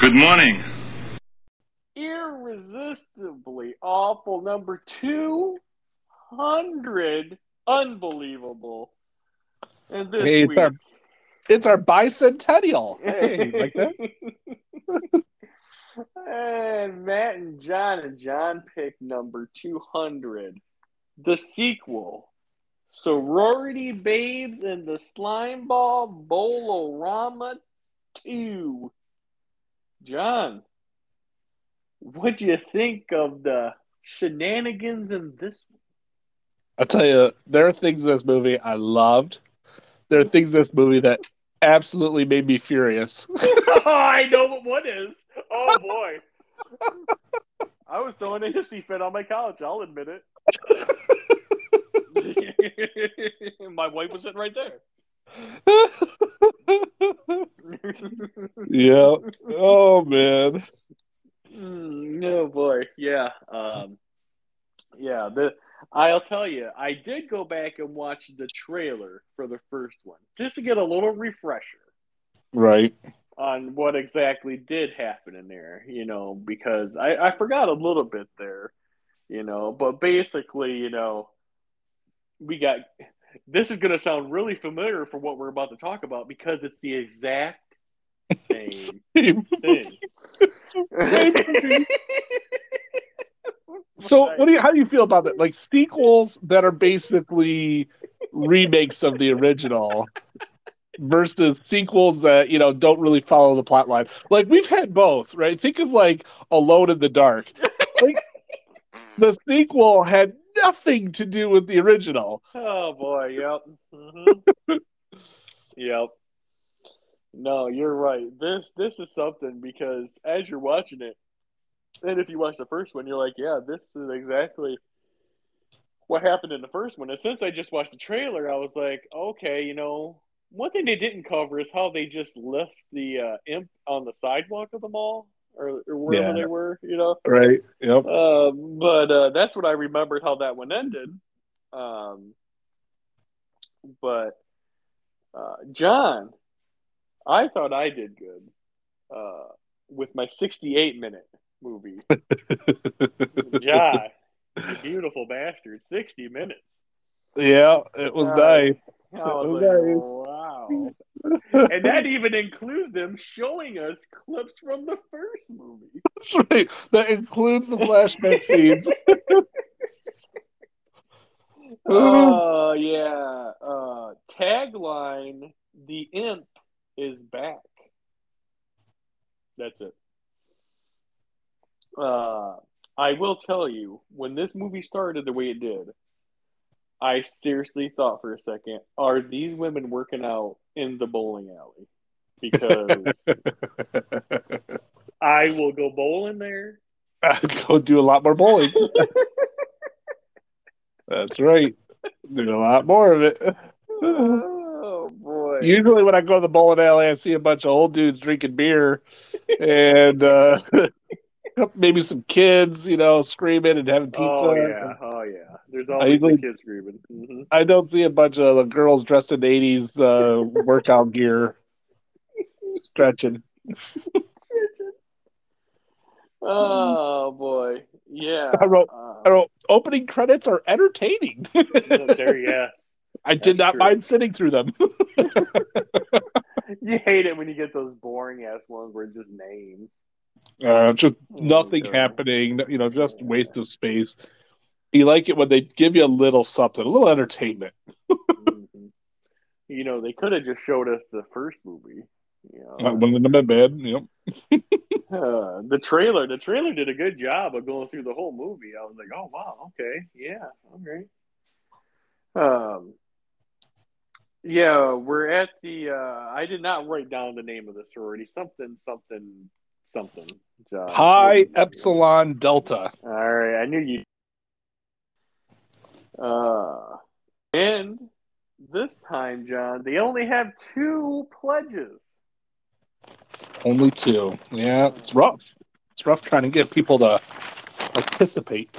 Good morning. Irresistibly awful number 200. Unbelievable. And this Hey, it's week. our it's our bicentennial. Hey, like that? and Matt and John and John pick number 200. The sequel. Sorority Babes and the Slime Ball Bowl-O-Rama 2. John, what do you think of the shenanigans in this I'll tell you, there are things in this movie I loved. There are things in this movie that absolutely made me furious. oh, I know what one is. Oh boy. I was throwing a hissy fit on my couch, I'll admit it. my wife was sitting right there. Yeah. Oh man. Mm, no boy, yeah, um, yeah. The I'll tell you, I did go back and watch the trailer for the first one just to get a little refresher Right. on what exactly did happen in there. You know, because I I forgot a little bit there. You know, but basically, you know, we got. This is going to sound really familiar for what we're about to talk about because it's the exact same thing. So, what do you, how do you feel about that? Like sequels that are basically remakes of the original versus sequels that you know don't really follow the plot line. Like we've had both, right? Think of like Alone in the Dark. Like the sequel had nothing to do with the original. Oh boy, yep. hmm yep. No, you're right. This this is something because as you're watching it, and if you watch the first one, you're like, yeah, this is exactly what happened in the first one. And since I just watched the trailer, I was like, okay, you know, one thing they didn't cover is how they just left the uh, imp on the sidewalk of the mall or, or wherever Yeah. they were, you know. Right. Yep. Uh, but uh, that's what I remembered how that one ended. Um, but uh, John, I thought I did good uh, with my 68 minute movie. John, beautiful bastard, 60 minutes. Yeah, it was Uh, nice. I was Nice. wow. And that even includes them showing us clips from the first movie. That's right. That includes the flashback scenes. Oh yeah. Uh, tagline: The imp is back. That's it. Uh, I will tell you, when this movie started the way it did, I seriously thought for a second: Are these women working out in the bowling alley? Because I will go bowling there. I'd go do a lot more bowling. That's right. Do a lot more of it. Oh boy! Usually, when I go to the bowling alley, I see a bunch of old dudes drinking beer and uh, maybe some kids, you know, screaming and having pizza. Oh yeah, oh yeah. There's I always the kids screaming. hmm I don't see a bunch of girls dressed in 80s uh, workout gear stretching. Oh boy, yeah. I wrote, Uh, I wrote, opening credits are entertaining. there, yeah. I did That's not true. mind sitting through them. You hate it when you get those boring ass ones where it's just names. Uh, just nothing Oh, happening, you know, just Yeah. waste of space. You like it when they give you a little something, a little entertainment. Mhm. You know, they could have just showed us the first movie. You know, of them in bed. Yep. Uh, the trailer, the trailer did a good job of going through the whole movie. I was like, oh wow, okay, yeah, okay. Um, yeah, we're at the. Uh, I did not write down the name of the sorority. Something, something, something. John. Pi Epsilon Delta. All right, I knew you. Uh, and this time, John, they only have two pledges. Only two. Yeah, it's rough. It's rough trying to get people to participate.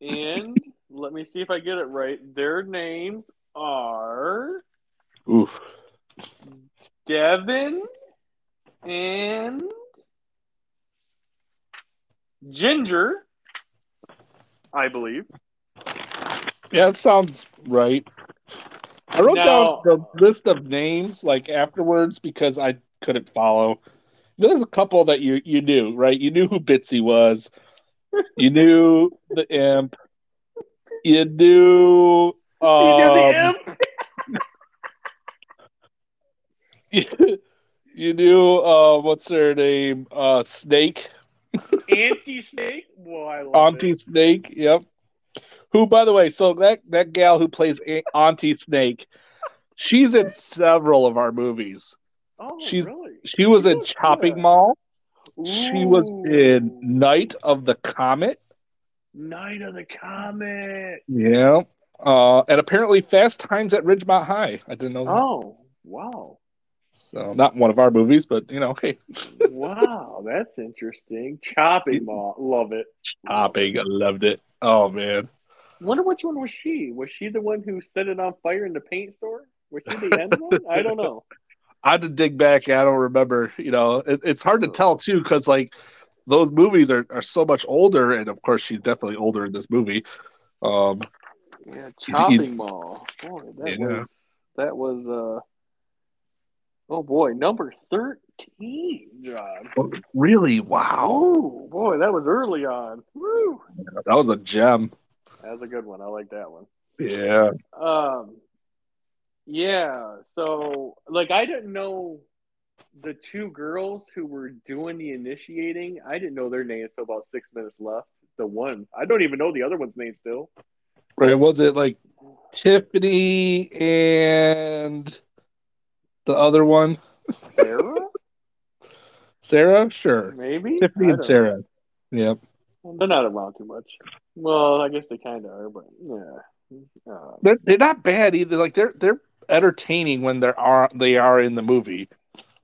And let me see if I get it right. Their names are Oof. Devin and Ginger, I believe. Yeah, that sounds right. I wrote down the list of names like afterwards because I couldn't follow. There's a couple that you you knew, right? You knew who Bitsy was. You knew the imp. You knew um, you knew the imp. you, you knew uh what's her name? Uh Snake. Auntie Snake. Well, I love Auntie it. Snake, yep. Who, by the way, so that that gal who plays Auntie Snake, she's in several of our movies. Oh, she's- really? She was She in Chopping good. Mall. She was in Night of the Comet. Night of the Comet. Yeah. Uh, and apparently Fast Times at Ridgemont High. I didn't know that. Oh, wow. So not one of our movies, but you know, hey, wow, that's interesting. Chopping Mall. Love it. Chopping. I loved it. Oh man. Wonder which one was she? Was she the one who set it on fire in the paint store? Was she the end one? I don't know. I had to dig back. I don't remember. You know, it, it's hard to tell too because like those movies are, are so much older, and of course she's definitely older in this movie. Um, Yeah, Chopping Mall. Boy, that Yeah. was that was uh oh boy, number thirteen, John. really, wow, Oh boy, that was early on. Woo. that was a gem. That was a good one. I like that one. Yeah, Um, yeah. So, like, I didn't know the two girls who were doing the initiating. I didn't know their names till about six minutes left. The one I don't even know the other one's name still. right. Was it like Tiffany and the other one, Sarah, Sarah? Sure, maybe Tiffany and Sarah. Yep. know. They're not around too much. Well, I guess they kind of are, but yeah. Uh, They're they're not bad either. Like they're they're entertaining when they are they are in the movie.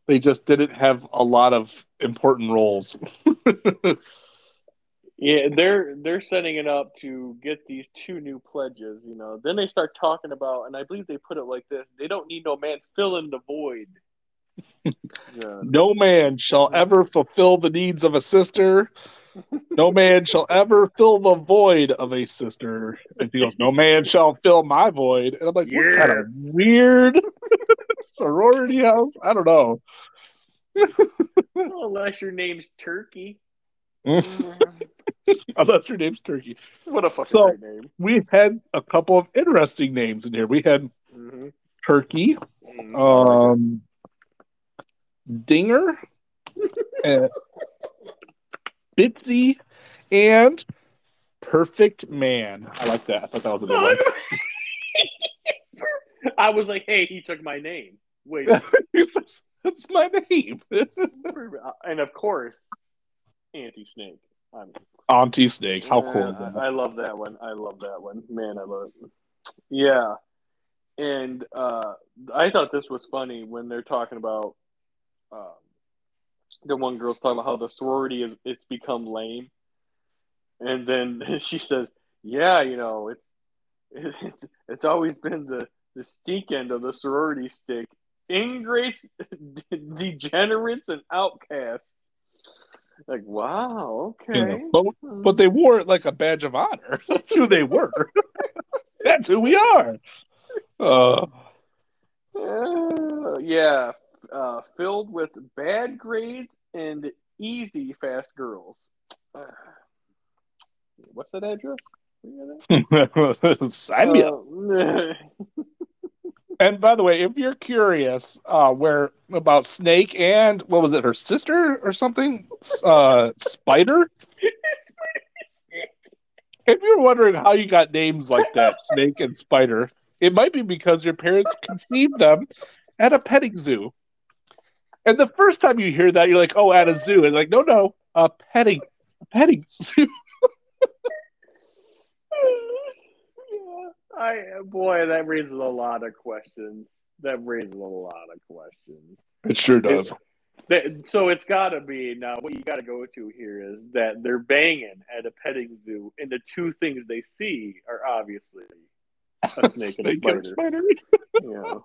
They just didn't have a lot of important roles. Yeah, they're they're setting it up to get these two new pledges, you know. Then they start talking about, and I believe they put it like this: they don't need no man filling the void. Yeah. No man shall ever fulfill the needs of a sister. No man shall ever fill the void of a sister. And he goes, No man shall fill my void. And I'm like, what kind of weird sorority house? I don't know. Unless your name's Turkey. Unless your name's Turkey. what a fucking So- name. We had a couple of interesting names in here. We had Mm-hmm. Turkey, um, Dinger, uh, Bitsy, and Perfect Man. I like that. I thought that was a good one. I was like, hey, he took my name. Wait, That's my name. and of course, Auntie Snake. I mean, Auntie Snake. How yeah, cool? I, I love that one. I love that one. Man, I love it. Yeah. And uh, I thought this was funny when they're talking about um, the one girl's talking about how the sorority is it's become lame, and then she says, "Yeah, you know, it's it's it's always been the the stink end of the sorority stick, ingrates, degenerates, and outcasts." Like, wow, okay. You know, but, but they wore it like a badge of honor. That's who they were. That's who we are. Uh, Uh, yeah, uh, filled with bad grades and easy fast girls. Uh, what's that address? Sign me up. And by the way, if you're curious, uh, where about Snake and what was it, her sister or something, uh, Spider. If you're wondering how you got names like that, Snake and Spider, it might be because your parents conceived them at a petting zoo. And the first time you hear that, you're like, "Oh, at a zoo," and like, "No, no, a petting, a petting zoo." yeah, I boy, that raises a lot of questions. That raises a lot of questions. It sure does. That, so it's got to be now. What you got to go to here is that they're banging at a petting zoo, and the two things they see are obviously a snake and a Snake and spider. Spider. know.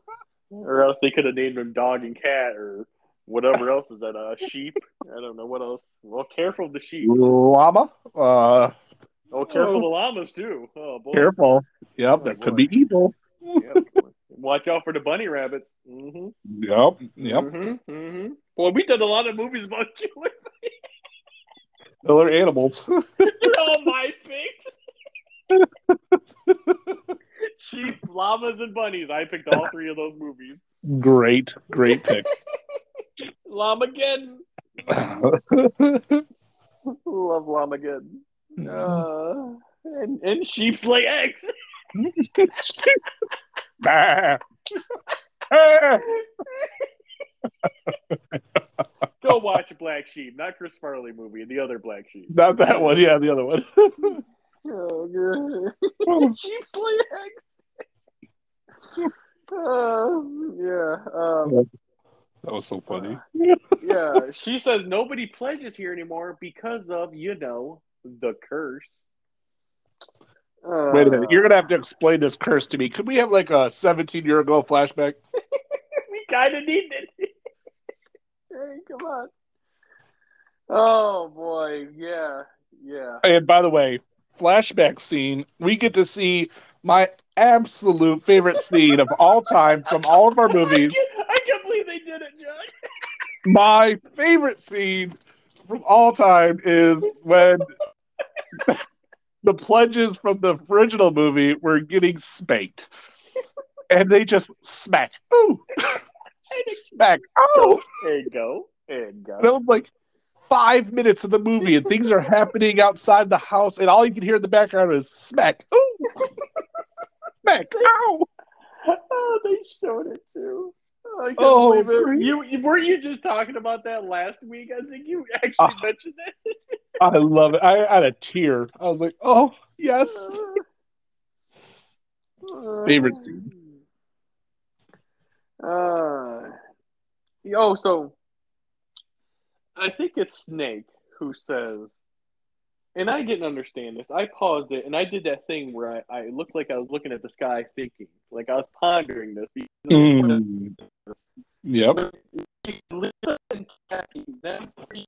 Or else they could have named them dog and cat, or whatever else is that? A sheep? I don't know what else. Well, careful of the sheep. Llama. Uh, Oh, careful of the llamas too. Oh boy. careful. Yep, Oh, that boy. could be evil. Yep. Watch out for the bunny rabbits. Mm-hmm. Yep. Yep. Mm-hmm. Mm-hmm. Well, we did a lot of movies about killer. Killer animals. They're all my picks. Sheep, llamas, and bunnies. I picked all three of those movies. great, great picks. Llamageddon. Love Llamageddon. Uh, and, and sheeps lay eggs. Go watch Black Sheep, not Chris Farley movie, the other Black Sheep. Not that one. Yeah, the other one. Oh, good. Sheep's lay eggs. Uh, yeah. Um, that was so funny. yeah. She says nobody pledges here anymore because of, you know, the curse. Uh, Wait a minute. You're gonna have to explain this curse to me. Could we have like a 17 year ago flashback? we kind of need it. hey, come on. Oh boy, yeah, yeah. And by the way, flashback scene. We get to see my absolute favorite scene of all time from all of our movies. I can't, I can't believe they did it, John. My favorite scene from all time is when the pledges from the original movie were getting spanked. And they just smack. Ooh. smack. Oh. There you go. There you go. And it was like five minutes of the movie, and things are happening outside the house, and all you can hear in the background is smack. Ooh. smack. Ow. Oh, they showed it too. I can't Oh, believe it. great. You, you weren't you just talking about that last week? I think you actually Oh. mentioned it. I love it. I had a tear. I was like, oh, yes. Favorite scene. Uh, oh, so I think it's Snake who says, and I didn't understand this. I paused it and I did that thing where I, I looked like I was looking at the sky thinking, like I was pondering this. Mm. Yep. Lisa and Taffy, them three,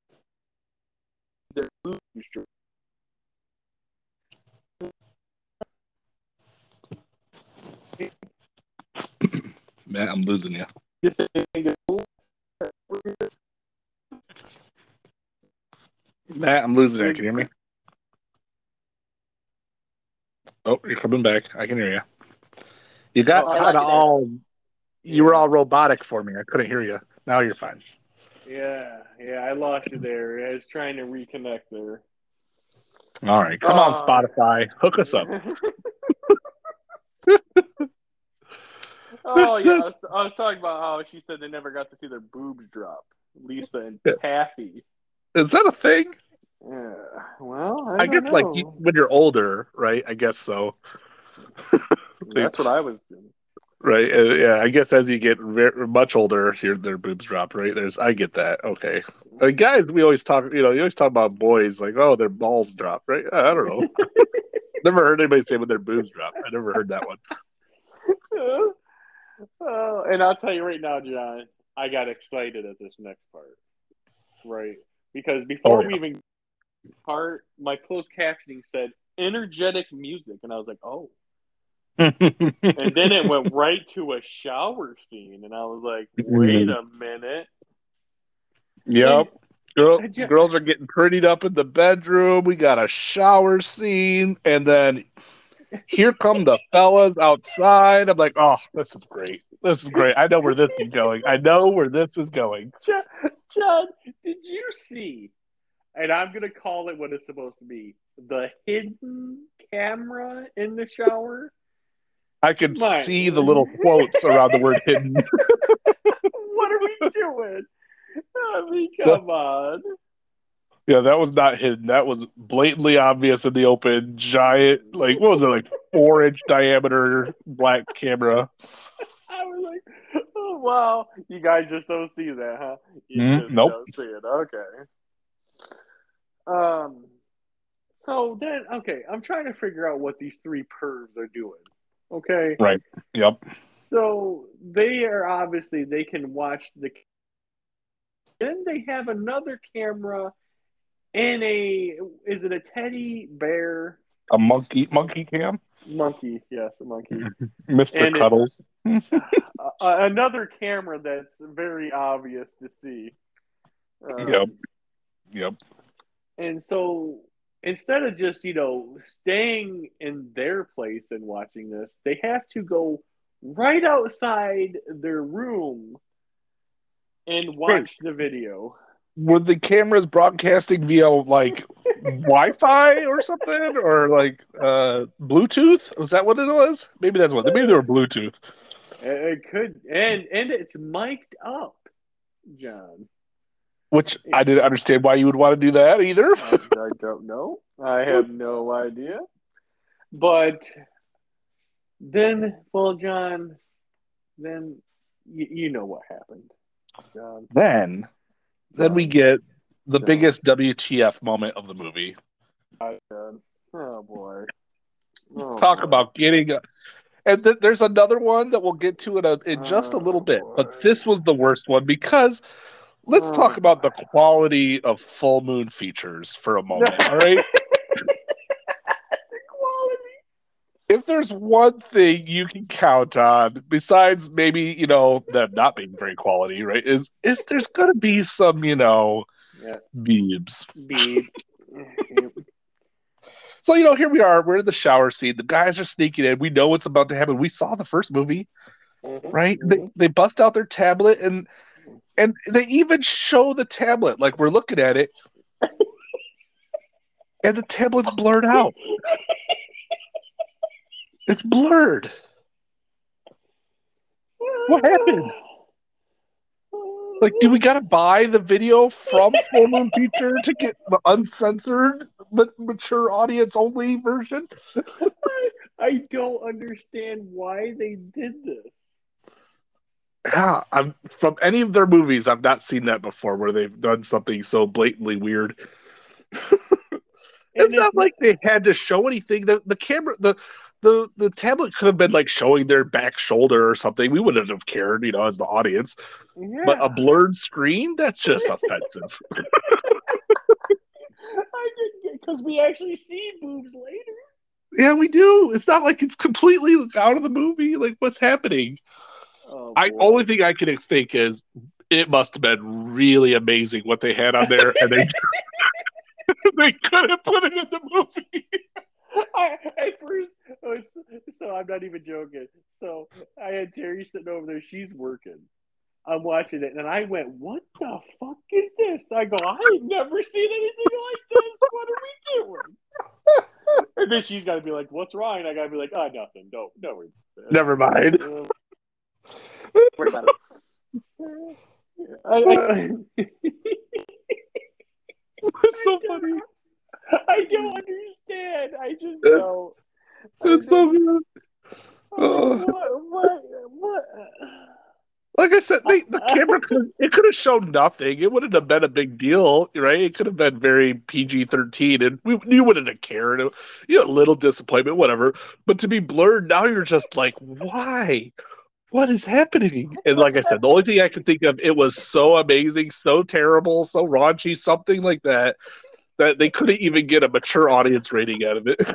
their boobs dropped. Man, I'm losing you. Matt, I'm losing you. Can you hear me? Oh, you're coming back. I can hear you. You got Oh, like all. You were all robotic for me. I couldn't hear you. Now you're fine. Yeah, yeah, I lost you there. I was trying to reconnect there. All right, come on, Uh, Spotify, hook us up. oh yeah, I was, I was talking about how she said they never got to see their boobs drop. Lisa and. Taffy. Is that a thing? Yeah. Well, I, I, guess like you, when you're older, right? I guess so. that's what I was doing. Right? Uh, yeah, I guess as you get very, much older, your their boobs drop. Right? There's, I get that. Okay, uh, guys, we always talk. You know, you always talk about boys like, oh, their balls drop. Right? I don't know. never heard anybody say when their boobs drop. I never heard that one. Oh, and I'll tell you right now, John, I got excited at this next part. Right. Because before Oh, yeah. we even part, my closed captioning said energetic music, and I was like, oh. And then it went right to a shower scene, and I was like, wait a minute. Yep. Girl, I ju- girls are getting prettied up in the bedroom. We got a shower scene, and then here come the fellas outside. I'm like, oh, this is great. This is great. I know where this is going. I know where this is going. John, John, did you see? And I'm gonna call it what it's supposed to be: the hidden camera in the shower. I could My- see the little quotes around the word hidden. what are we doing? I mean, come on. Yeah, that was not hidden. That was blatantly obvious in the open. Giant, like what was it, like four inch diameter black camera. I was like, oh, wow. You guys just don't see that, huh? You Mm, just nope. don't see it. Okay. Um. So then, okay, I'm trying to figure out what these three pervs are doing. Okay. Right. Yep. So they are obviously they can watch the Then they have another camera and a is it a teddy bear A monkey monkey cam, monkey? Yes, a monkey. Mister And Cuddles. uh, another camera that's very obvious to see. Um, Yep. Yep. And so instead of just, you know, staying in their place and watching this, they have to go right outside their room and watch the video. Were the cameras broadcasting via like Wi-Fi or something, or like uh, Bluetooth? Was that what it was? Maybe that's what. Maybe they were Bluetooth. It it could and and it's mic'd up, John. Which I didn't understand why you would want to do that either. I, don't know. I have no idea. But then, well, John, then you, you know what happened, John. Then, then we get the John. biggest WTF moment of the movie. Oh. Oh boy. Oh, Talk boy. about getting. A, and th- there's another one that we'll get to in, a, in just a little Oh, bit, boy. but this was the worst one because let's Oh, talk about the quality of full moon features for a moment. All right. the quality. if there's one thing you can count on, besides maybe you know them not being very quality, right? Is is there's gonna be some you know Yeah. beebs. Be So you know, here we are. We're in the shower scene. The guys are sneaking in. We know what's about to happen. We saw the first movie, right? They Mhm. they bust out their tablet and and they even show the tablet like we're looking at it, and the tablet's blurred out. It's blurred. What happened? Like, do we gotta buy the video from Full Moon Feature to get the uncensored but mature audience only version? I don't understand why they did this. Yeah, I'm from any of their movies. I've not seen that before, where they've done something so blatantly weird. And it's not like they had to show anything. The the camera, the the the tablet could have been like showing their back shoulder or something. We wouldn't have cared, you know, as the audience. yeah. But a blurred screen—that's just offensive. I didn't because we actually see boobs later. Yeah, we do. It's not like it's completely out of the movie. Like, what's happening? Oh, I boy. only thing I can think is it must have been really amazing what they had on there, and they they couldn't put it in the movie. I, first, was, so I'm not even joking. So I had Terry sitting over there. She's working. I'm watching it, and I went, "What the fuck is this?" I go, "I've never seen anything like this. What are we doing?" And then she's got to be like, "What's wrong?" And I got to be like, "Oh, nothing. Don't, don't worry." Never mind. Um, Uh, worry about it. I, I, It's so funny. I don't understand. I just don't. It's so don't- good. Oh, what, what, what? Like I said, they, the camera could it could have shown nothing. It wouldn't have been a big deal, right? It could have been very PG thirteen, and we you wouldn't have cared. You know, a little disappointment, whatever. But to be blurred now, you're just like, why? What is happening? And like I said, the only thing I can think of, it was so amazing, so terrible, so raunchy, something like that, that they couldn't even get a mature audience rating out of it.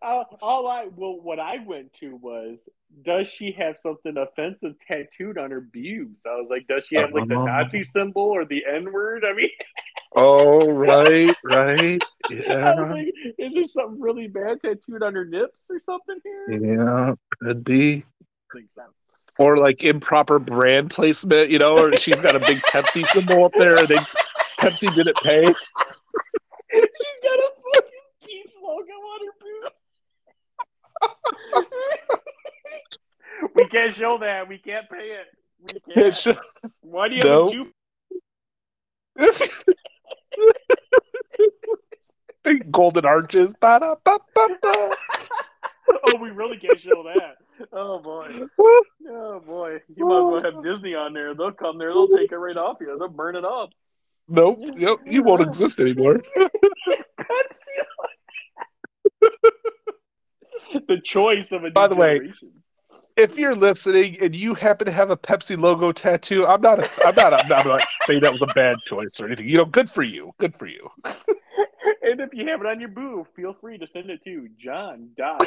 Uh, all I well, what I went to was, does she have something offensive tattooed on her boobs? I was like, does she have like the Oh. Nazi symbol or the N word? I mean, oh, right, right, yeah, like, is there something really bad tattooed on her nips or something here? yeah, could be. I think so. or like improper brand placement, you know, or she's got a big Pepsi symbol up there and they Pepsi didn't pay. She's got a fucking Peeps logo on her boobs. we can't show that. We can't pay it. We can't. It's just- Why do you No. have a juke? Big golden arches. Ba-da-ba-ba-ba. Oh, we really can't show that. Oh boy. Oh boy. You might as well have Disney on there. They'll come there. They'll take it right off you. They'll burn it up. Nope. Yep. You won't exist anymore. The choice of a By the way, generation. if you're listening and you happen to have a Pepsi logo tattoo, I'm not. A, I'm not. I'm not like saying that was a bad choice or anything. You know, good for you. Good for you. And if you have it on your booth, feel free to send it to John Dot.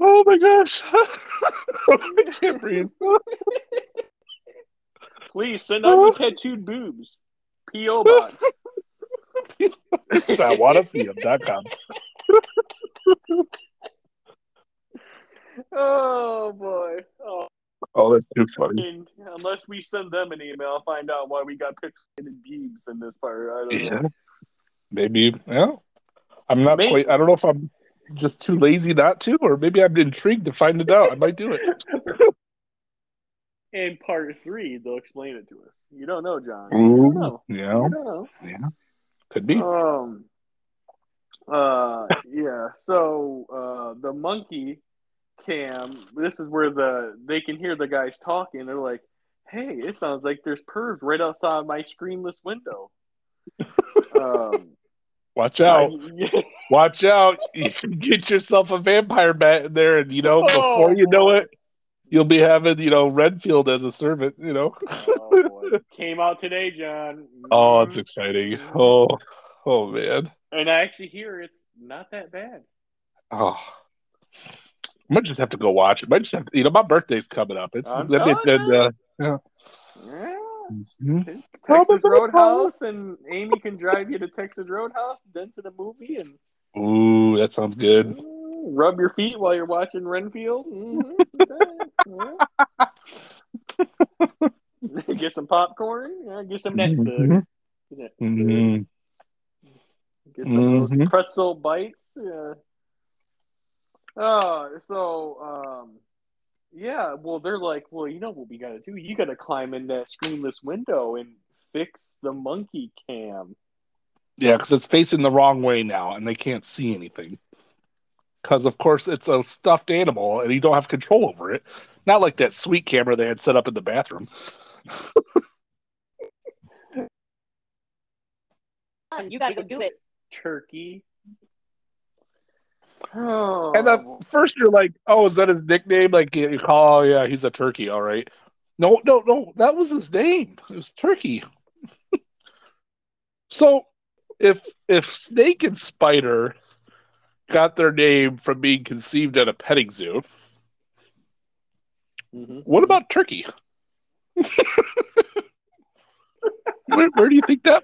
oh my gosh! I can't breathe. Please send out your tattooed boobs. P.O. box. I want to see them.com. oh boy. Oh. Oh, that's too funny. And unless we send them an email, I'll find out why we got pixelated boobs in this part. I don't Yeah. know. Maybe. Well, I'm not Maybe. quite. I don't know if I'm just too lazy not to, or maybe I'm intrigued to find it out. I might do it. In part three, they'll explain it to us. You don't know, John. Ooh, You don't know. yeah, know. yeah, could be. Um. Uh. Yeah. So, uh, the monkey cam. This is where the they can hear the guys talking. They're like, "Hey, it sounds like there's pervs right outside my screenless window." um. Watch out! I- Watch out! You can get yourself a vampire bat in there, and you know before you know it, you'll be having you know Renfield as a servant. You know. oh. Came out today, John. Oh, it's exciting. Oh, oh man. And I actually hear it's not that bad. Oh. I might just have to go watch it. Might just have to, you know, my birthday's coming up. It's I'm let me telling uh, Yeah. mhm. Texas Roadhouse, and Amy can drive you to Texas Roadhouse, then to the movie, and Ooh, that sounds good. mm, rub your feet while you're watching Renfield. Mhm. get some popcorn. Yeah, get some neck Mhm. Get Mhm. some of those Mhm. pretzel bites. Yeah. Oh, so um, yeah. Well, they're like, well, you know what we got to do? You got to climb in that screenless window and fix the monkey cam. Yeah, because it's facing the wrong way now, and they can't see anything. Because of course it's a stuffed animal, and you don't have control over it. Not like that sweet camera they had set up in the bathroom. You gotta go do it. Turkey. Oh, And at first you're like, "Oh, is that his nickname?" Like you call, "Oh yeah, he's a turkey." All right. No, no, no. That was his name. It was Turkey. so, if if Snake and Spider got their name from being conceived at a petting zoo, Mhm. what about Turkey? where, where do you think that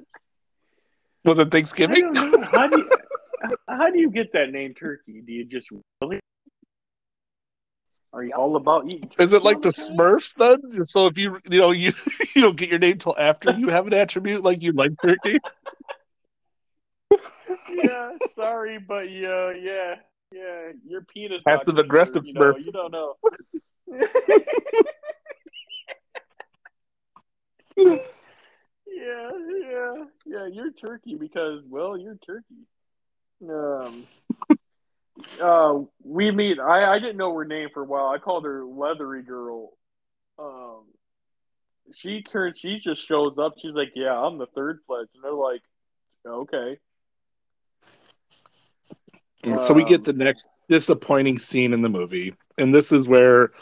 was it I Thanksgiving? How do you how do you get that name Turkey? Do you just really? Are you all about eating? Is it like the time? Smurfs then? So if you you know you you don't get your name till after you have an attribute like you like turkey. yeah, sorry, but yeah, yeah, yeah. Your penis. Passive aggressive you know, Smurf. You don't know. yeah, yeah, yeah. You're turkey because well, you're turkey. Um. Uh, we meet. I I didn't know her name for a while. I called her Leathery Girl. Um, she turns. She just shows up. She's like, "Yeah, I'm the third pledge," and they're like, "Okay." And so we get Um, the next disappointing scene in the movie, and this is where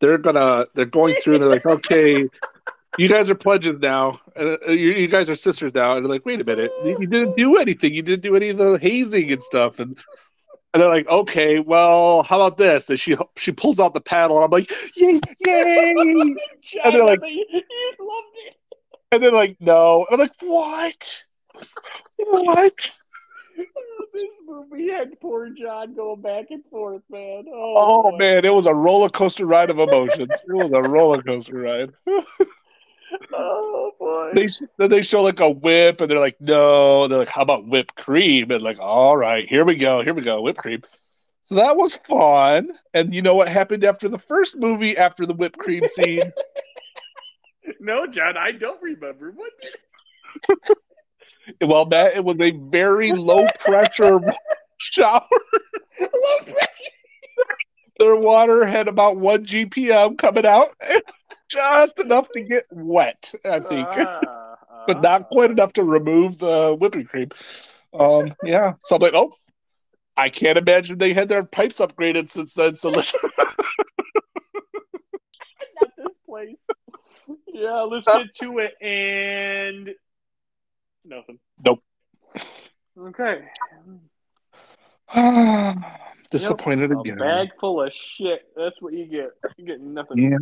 they're gonna they're going through. and They're like, okay, you guys are pledges now. Uh, you, you guys are sisters now. And they're like, wait a minute, you, you didn't do anything. You didn't do any of the hazing and stuff. And and they're like, okay, well, how about this? And she she pulls out the paddle, and I'm like, yay, yay! And they're like- you loved it. And they're like, no. And I'm like, what? What? This movie had poor John going back and forth, man. Oh, Oh man, it was a roller coaster ride of emotions. It was a roller coaster ride. Oh boy. they then they show like a whip, and they're like, no. They're like, how about whipped cream? And like, all right, here we go, here we go, whipped cream. So that was fun. And you know what happened after the first movie? After the whipped cream scene, No, John, I don't remember. What? well, Matt, it was a very low pressure shower. Their water had about one GPM coming out, just enough to get wet. I think. Ah, but not quite enough to remove the whipping cream. Um, yeah. So I'm like, oh, I can't imagine they had their pipes upgraded since then. So let's Not this place. Yeah, let's get to it and nothing. Nope. Okay. disappointed Yep, again. A bag full of shit. That's what you get. You get nothing. Yeah.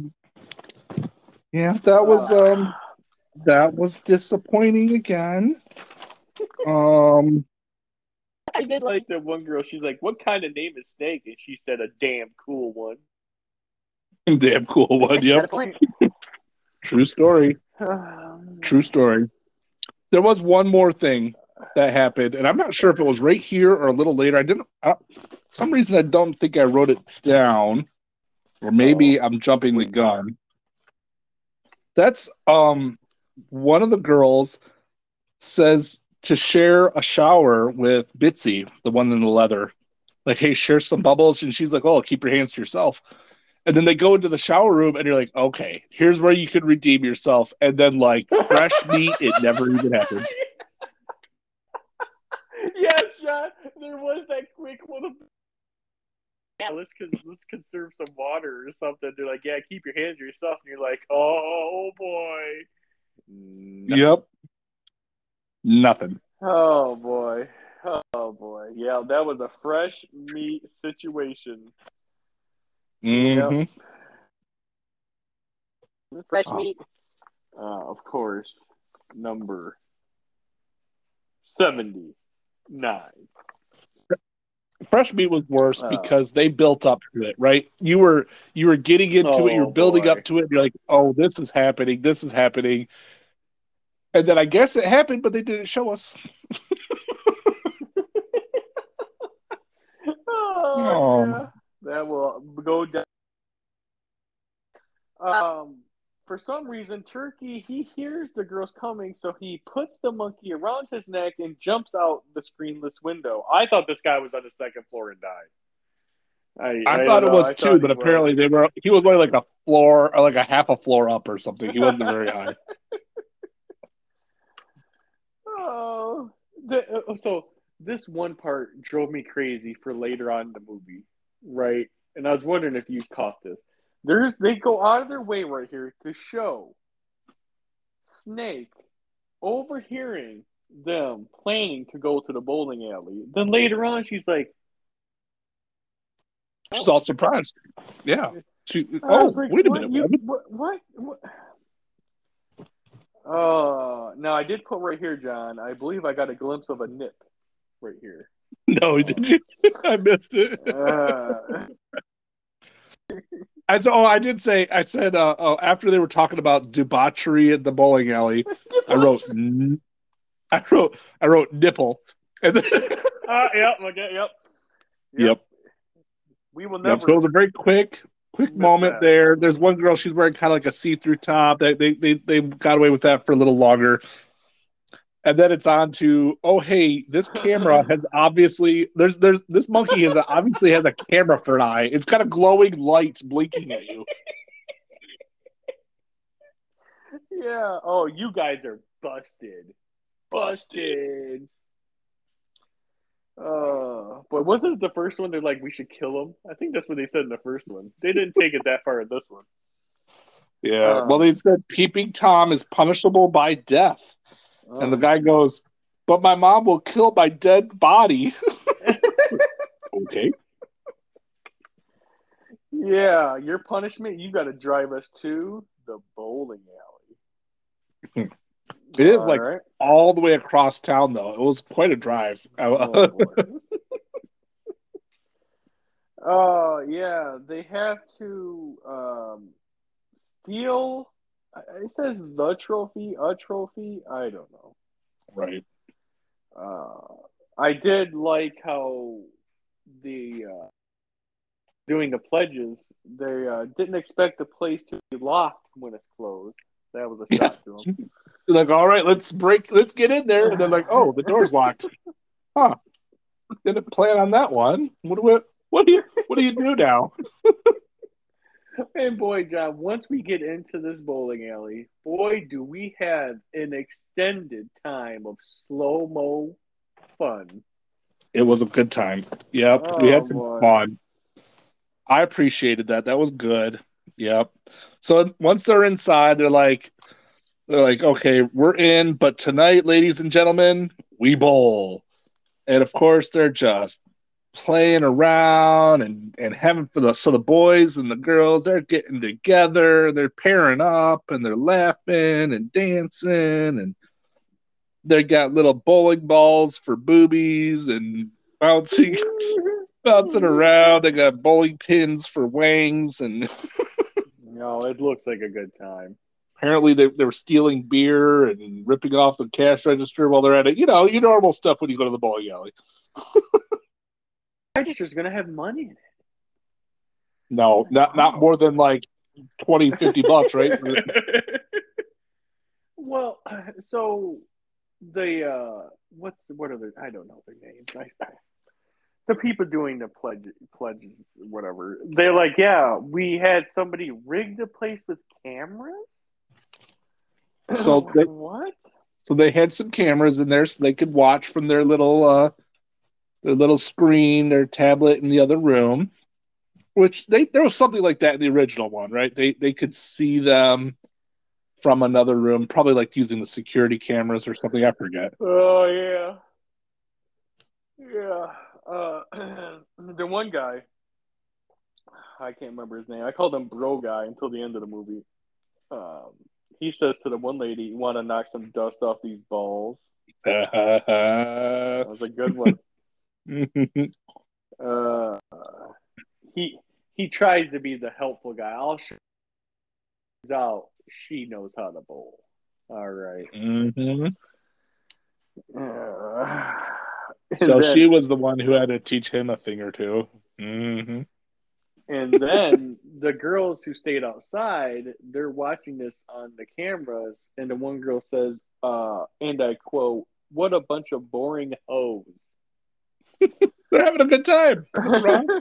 Yeah, that was um that was disappointing again. Um I did like like that one girl. She's like, "What kind of name is Snake?" And she said, "A damn cool one." damn cool one. Yep. True story. True story. There was one more thing that happened, and I'm not sure if it was right here or a little later. I didn't. I, some reason I don't think I wrote it down, or maybe I'm jumping the gun. That's um, one of the girls says to share a shower with Bitsy, the one in the leather. Like, hey, share some bubbles, and she's like, "Oh, keep your hands to yourself." And then they go into the shower room, and you're like, "Okay, here's where you can redeem yourself." And then, like, fresh meat, it never even happened. yes, John. There was that quick little. Yeah, let's con- let's conserve some water or something. They're like, "Yeah, keep your hands to yourself," and you're like, "Oh boy." No. Yep. Nothing. Oh boy. Oh boy. Yeah, that was a fresh meat situation. Mm-hmm. Fresh Oh. meat. Uh, of course, number seventy-nine. Fresh meat was worse Oh. because they built up to it, right? You were you were getting into it, you're building boy. up to it, you're like, "Oh, this is happening. This is happening." And then I guess it happened, but they didn't show us. oh, Um. yeah. That will go down. Um, for some reason, Turkey he hears the girls coming, so he puts the monkey around his neck and jumps out the screenless window. I thought this guy was on the second floor and died. I, I, don't thought it was I too, but he was. apparently they were. He was only like a floor or like a half a floor up or something. He wasn't very high. Oh, the, uh, so this one part drove me crazy for later on in the movie, right? And I was wondering if you caught this. There's they go out of their way right here to show Snake overhearing them planning to go to the bowling alley. Then later on, she's like, She's all surprised. Yeah. She, oh, like, wait a what, minute. you- what? what, what? Uh, now I did put right here, John. I believe I got a glimpse of a nip right here. No, did you? I missed it. Uh, I, oh, I did say. I said uh, oh, after they were talking about debauchery at the bowling alley. I wrote, I wrote, I wrote nipple, and then, Uh, yep, okay, yep. Yep. We will never. Yep, so it was a very quick, quick moment that. there. There's one girl; she's wearing kind of like a see-through top. They, they, they, they got away with that for a little longer. And then it's on to, oh hey, this camera has obviously there's there's this monkey has a, obviously has a camera for an eye. It's got a glowing light blinking at you. yeah. Oh, you guys are busted. Busted. Uh, but wasn't it the first one? They're like, we should kill him. I think that's what they said in the first one. They didn't take it that far in this one. Yeah. Um, well, they said peeping tom is punishable by death. And the Oh. guy goes, But my mom will kill my dead body. okay. yeah, your punishment. You got to drive us to the bowling alley. It is All like right. all the way across town, though. It was quite a drive. Oh. Oh yeah, they have to um, steal. It says the trophy, a trophy. I don't know. right. Uh, I did like how the uh, doing the pledges. They uh, didn't expect the place to be locked when it's closed. That was a shock to them. Like, all right, let's break, let's get in there. And they're like, oh, the door's locked. Huh. Didn't plan on that one. What do we, what do you, what do you do now? And boy, John, once we get into this bowling alley, boy, do we have an extended time of slow mo fun. It was a good time. Yep, Oh, we had oh, some boy. fun. I appreciated that. That was good. Yep. So once they're inside, they're like, they're like, okay, we're in, but tonight, ladies and gentlemen, we bowl. And of course, they're just playing around and and having for the so the boys and the girls they're getting together, they're pairing up and they're laughing and dancing and they got little bowling balls for boobies and bouncing bouncing around. They got bowling pins for wangs, and No, it looks like a good time. apparently they, they were stealing beer and ripping off the cash register while they're at it. You know, your normal stuff when you go to the bowling alley. Register's gonna have money in it. No, not not more than like 20, 50 bucks, right? well, so the uh, what's what are the I don't know their names. I, I, the people doing the pledge pledges, whatever. They're like, yeah, we had somebody rig the place with cameras. So they- what? So they had some cameras in there so they could watch from their little uh their little screen, their tablet in the other room. Which they there was something like that in the original one, right? They they could see them from another room, probably like using the security cameras or something. I forget. Oh yeah, yeah. Uh, the one guy, I can't remember his name. I called him Bro Guy until the end of the movie. Um, he says to the one lady, "You want to knock some dust off these balls?" That was a good one. Uh, he he tries to be the helpful guy. I'll show you out. She knows how to bowl. All right. Mhm. Uh, So then- she was the one who had to teach him a thing or 2 hmm And then the girls who stayed outside, they're watching this on the cameras, and the one girl says, uh, and I quote, "What a bunch of boring hoes." They're having a good time.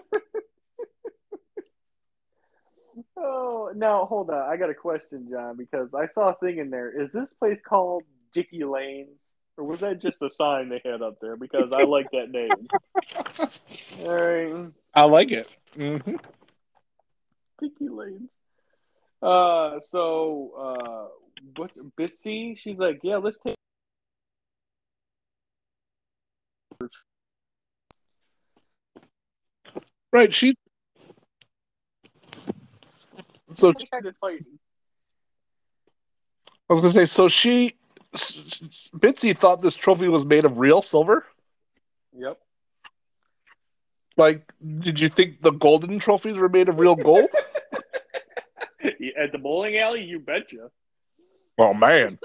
Oh, now hold on, I got a question, John, because I saw a thing in there. Is this place called Dicky Lanes, or was that just a sign they had up there? Because I like that name. All right. I like it. hmm Dicky Lanes. Uh, so uh, what's Bitsy? She's like, yeah, let's take. Right. She. So They started fighting. I was gonna say. So she, Bitsy thought this trophy was made of real silver. Yep. Like, did you think the golden trophies were made of real gold? At the bowling alley, you betcha. oh man.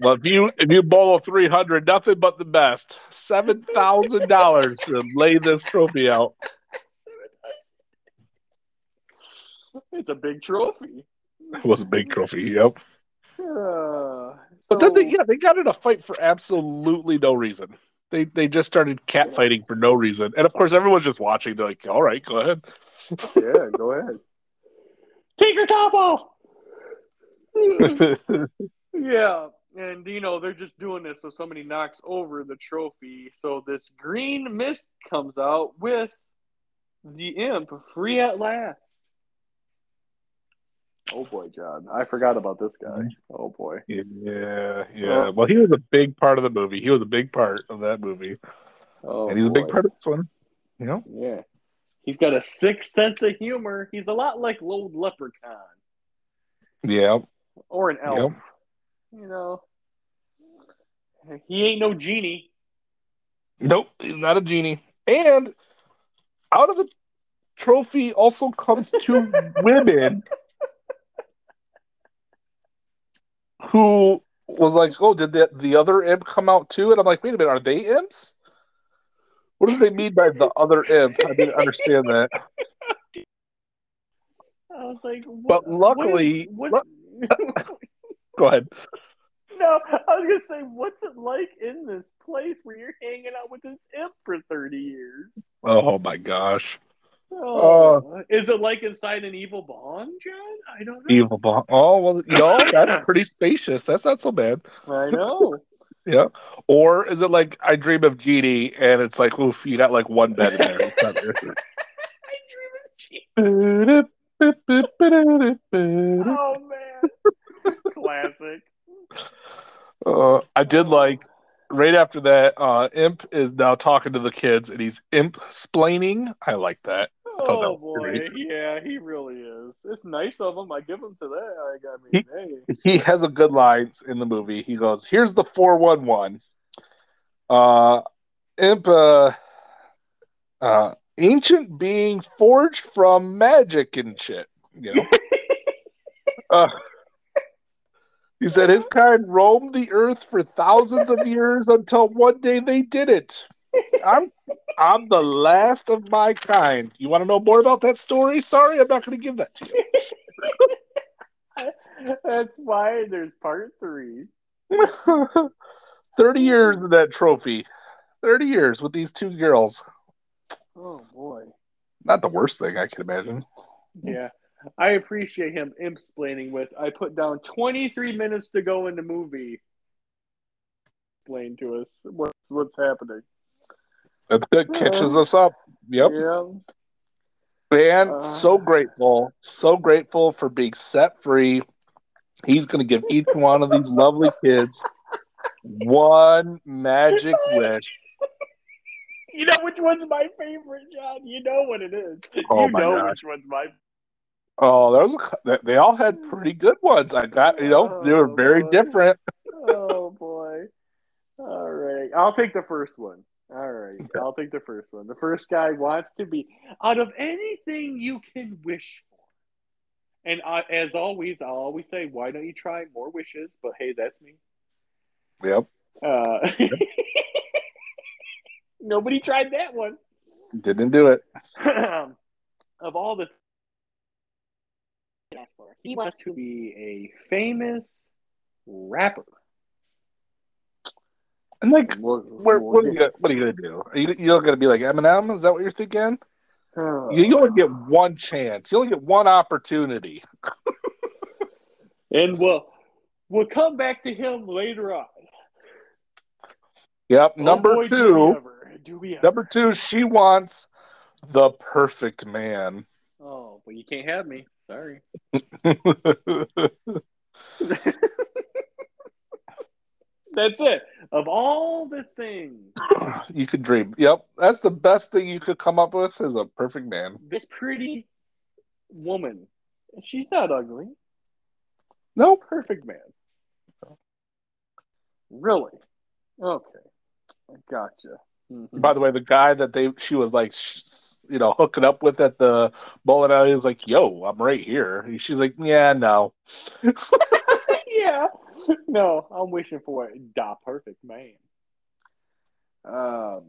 Well, if you if you bowl a three hundred, nothing but the best. Seven thousand dollars to lay this trophy out. It's a big trophy. It was a big trophy. Yep. Uh, But then, they, yeah, they got in a fight for absolutely no reason. They they just started cat fighting for no reason, and of course, everyone's just watching. They're like, "All right, go ahead." yeah, go ahead. Take your top off. Yeah, and you know they're just doing this so somebody knocks over the trophy. So this green mist comes out with the imp free at last. Oh boy, John, I forgot about this guy. Mm-hmm. Oh boy, yeah, yeah. Well, he was a big part of the movie. He was a big part of that movie, oh, and he's a big part of this one. You know, Yeah, he's got a sick sense of humor. He's a lot like Lord Leprechaun yeah, or an elf. You know, he ain't no genie. Nope, he's not a genie. And out of the trophy also comes two women who was like, "Oh, did the, the other imp come out too?" And I'm like, "Wait a minute, are they imps? What do they mean by the other imp? I didn't understand that." I was like, But luckily- what is- what- Go ahead. no, I was gonna say, what's it like in this place where you're hanging out with this imp for thirty years? Oh my gosh. Oh, is it like inside an evil bong, John? I don't know. Evil bomb. Oh well, know that's pretty spacious. That's not so bad. I know. Yeah. Or is it like I dream of Jeannie and it's like, oof, you got like one bed in there. It's not there. Oh man, classic. Uh, I did like right after that. Uh, Imp is now talking to the kids and he's imp splaining. I like that. Oh boy, great. yeah, he really is. It's nice of him. I give him to that. I, mean, hey, He has a good lines in the movie. He goes, "Here's the four one one. Uh, Imp, uh, uh, ancient being forged from magic and shit. You know." uh, he said his kind roamed the earth for thousands of years until one day they did it. I'm I'm the last of my kind. You want to know more about that story? Sorry, I'm not going to give that to you. that's why there's part three. 30 years of that trophy. 30 years with these two girls. Oh boy, Not the worst thing I can imagine. yeah. I appreciate him explaining with. I put down 23 minutes to go in the movie. Explain to us what's what's happening. That's good. Catches us up. Yep. Yeah. Man, Uh. so grateful. So grateful for being set free. He's going to give each one of these lovely kids one magic wish. You know which one's my favorite, John. You know what it is. Oh you know gosh. which one's my. Oh, there was a, they- all had pretty good ones. I got, you know, they were Oh, very boy. different. Oh boy. All right, I'll take the first one. All right, Okay. I'll take the first one. The first guy wants to be out of anything you can wish for. And I, as always, I'll always say, why don't you try more wishes? But hey, that's me. Yep. Uh, nobody tried that one. Didn't do it. of all the things for he wants to be a famous rapper. And like, What, where, what, are you, gonna- what are you going to do? Are you, you're going to be like Eminem? Is that what you're thinking? Uh, You, only get one chance. You only get one opportunity. and we'll we'll come back to him later on. Yep. Oh, Number boy, Do we two. ever. Do we. Number two. She wants the perfect man. Oh, well, you can't have me. Sorry. That's it. Of all the things, you could dream. Yep. That's the best thing you could come up with is a perfect man. this pretty woman, she's not ugly. No, Perfect man. Really? Okay. I gotcha. Mhm. By the way, the guy that they she was like, sh- you know, hooking up with at the bowling alley was like, "Yo, I'm right here." And she's like, "Yeah, no." yeah. No, I'm wishing for a the perfect man. Um.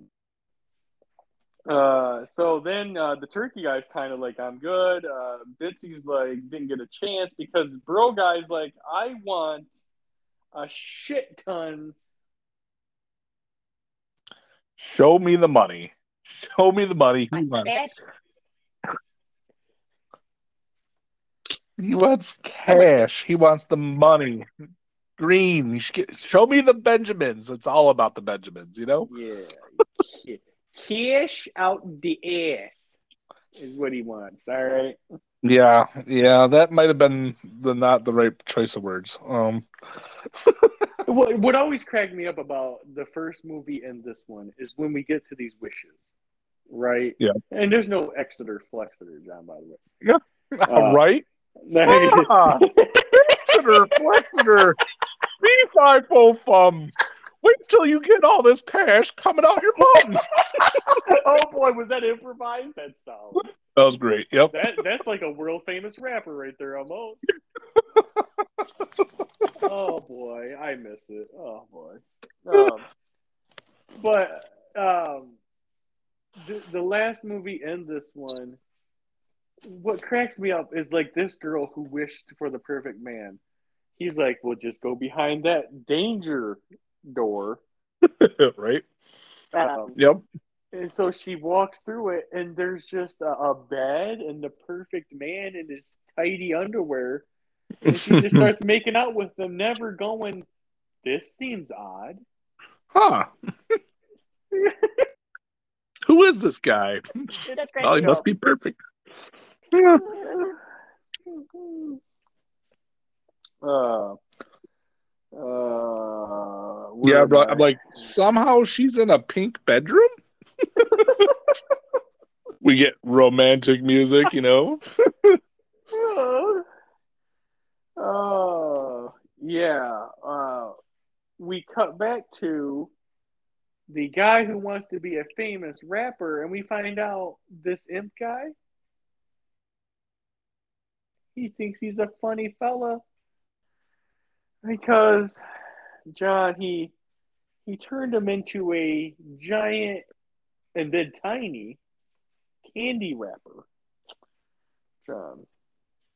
Uh. So then uh, the turkey guy's kind of like, I'm good. Uh, Bitsy's like, didn't get a chance because bro guy's like, I want a shit ton. Show me the money. Show me the money. He wants. He wants cash. He wants the money. Green. You should get, show me the Benjamins. It's all about the Benjamins, you know? Yeah. Cash out the ass is what he wants. All right. Yeah, yeah. That might have been the not the right choice of words. Um, What, what always cracked me up about the first movie and this one is when we get to these wishes, right? Yeah. And there's no Exeter Flexeter, John, by the way. all right. Ah, Flexeter, Flexeter. B five both um. Wait till you get all this cash coming out your bum. oh boy, was that improvised? That's solid. That was great. Yep. That that's like a world famous rapper right there, almost. oh boy, I miss it. Oh boy. Um, but um, the, the last movie and this one, what cracks me up is like this girl who wished for the perfect man. He's like, "Well, just go behind that danger door." right. Um, Yep. And so she walks through it, and there's just a, a bed and the perfect man in his tidy underwear. And she just starts making out with them, never going, This seems odd. huh. Who is this guy? Oh, he must be perfect. Yeah. Uh, uh, Yeah, bro. I'm like, somehow she's in a pink bedroom. we get romantic music, you know. Uh, yeah. Uh, we cut back to the guy who wants to be a famous rapper, and we find out this imp guy. He thinks he's a funny fella because John he he turned him into a giant and then tiny candy wrapper. John.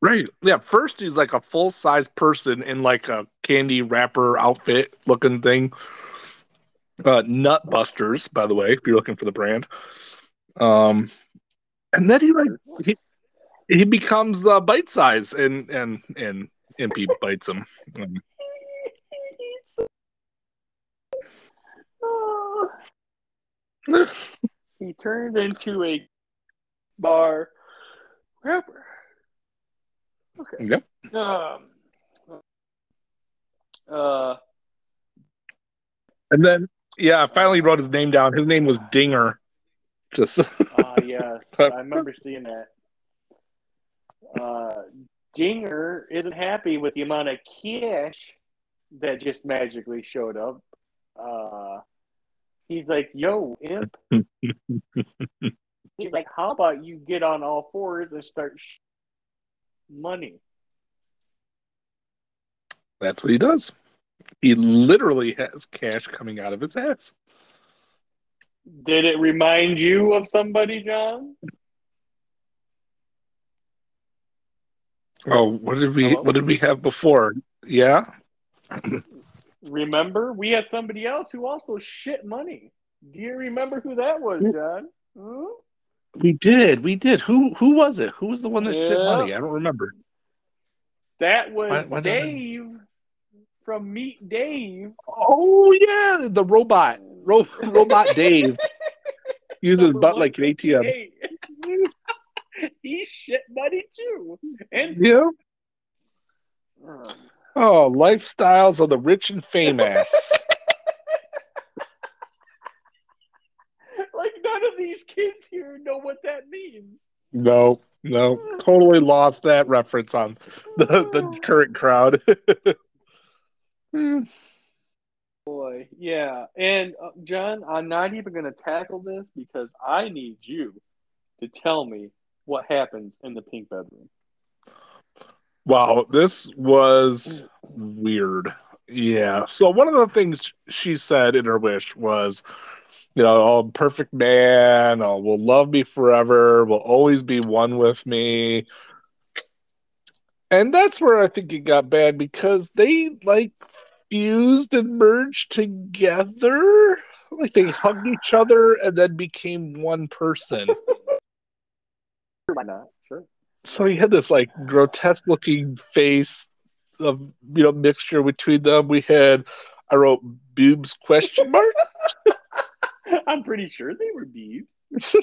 Right. Yeah. First, he's like a full size person in like a candy wrapper outfit looking thing. Uh, Nut Busters, by the way, if you're looking for the brand. Um, and then he like he, he becomes uh, bite size and and and Impy bites him. Um, he turned into a bar rapper. Okay. Yep. Um. Uh. And then yeah, I finally wrote his name down. His name was Dinger. Just Uh, yeah, I remember seeing that. Uh, Dinger isn't happy with the amount of cash that just magically showed up. Uh, he's like, "Yo, imp." he's like, "How about you get on all fours and start sh- money?" That's what he does. He literally has cash coming out of his ass. Did it remind you of somebody, John? Oh, what did we Hello? what did we have before? Yeah. Remember, we had somebody else who also shit money. Do you remember who that was, John? Hmm? We did. We did. Who who was it? Who was the one that shit money? I don't remember. That was Why- why Dave from Meet Dave. Oh yeah, the robot. Ro- robot Dave uses butt like an ATM. Hey. he shit money too. And Yeah. Oh, lifestyles of the rich and famous. like none of these kids here know what that means. no, no, totally lost that reference on the the current crowd. Hmm. Boy, yeah. And uh, John, I'm not even going to tackle this because I need you to tell me what happens in the pink bedroom. Wow, this was mm. weird. Yeah. So one of the things she said in her wish was, you know, oh, perfect man, oh, will love me forever, will always be one with me. And that's where I think it got bad because they like fused and merged together. Like they hugged each other and then became one person. Why not? So he had this like grotesque looking face of you know mixture between them we had i wrote boobs question mark I'm pretty sure they were bees.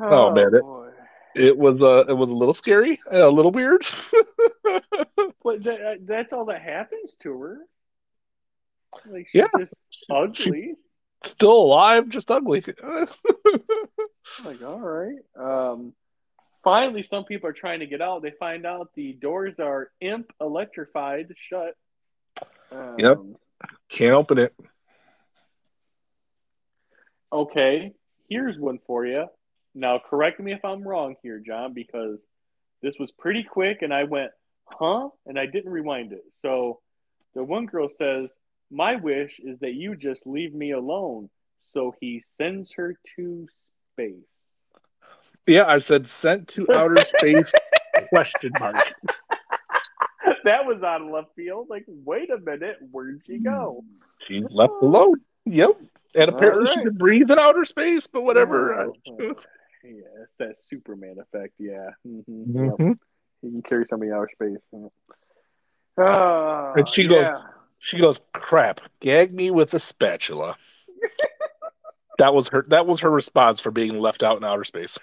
Oh, man, it- boy. it was uh it was a little scary and a little weird But that, that's all that happens to her. Like she's Yeah. just ugly. still alive just ugly Like, all right. Um, finally, some people are trying to get out. They find out the doors are imp electrified shut. Um, Yep. can't open it Okay, here's one for you. Now, correct me if I'm wrong here, John, because this was pretty quick and I went, huh? And I didn't rewind it. So the one girl says, My wish is that you just leave me alone. So he sends her to space. yeah i said sent to outer space question mark that was out of left field. Like, wait a minute, where'd she go? She left alone yep And apparently she Alright. can breathe in outer space, but whatever. Oh, oh. Yeah, it's that Superman effect. Yeah. hmm Mhm. He can carry somebody outer space. Uh, And she goes- yeah. She goes, "Crap! Gag me with a spatula." That was her. That was her response for being left out in outer space.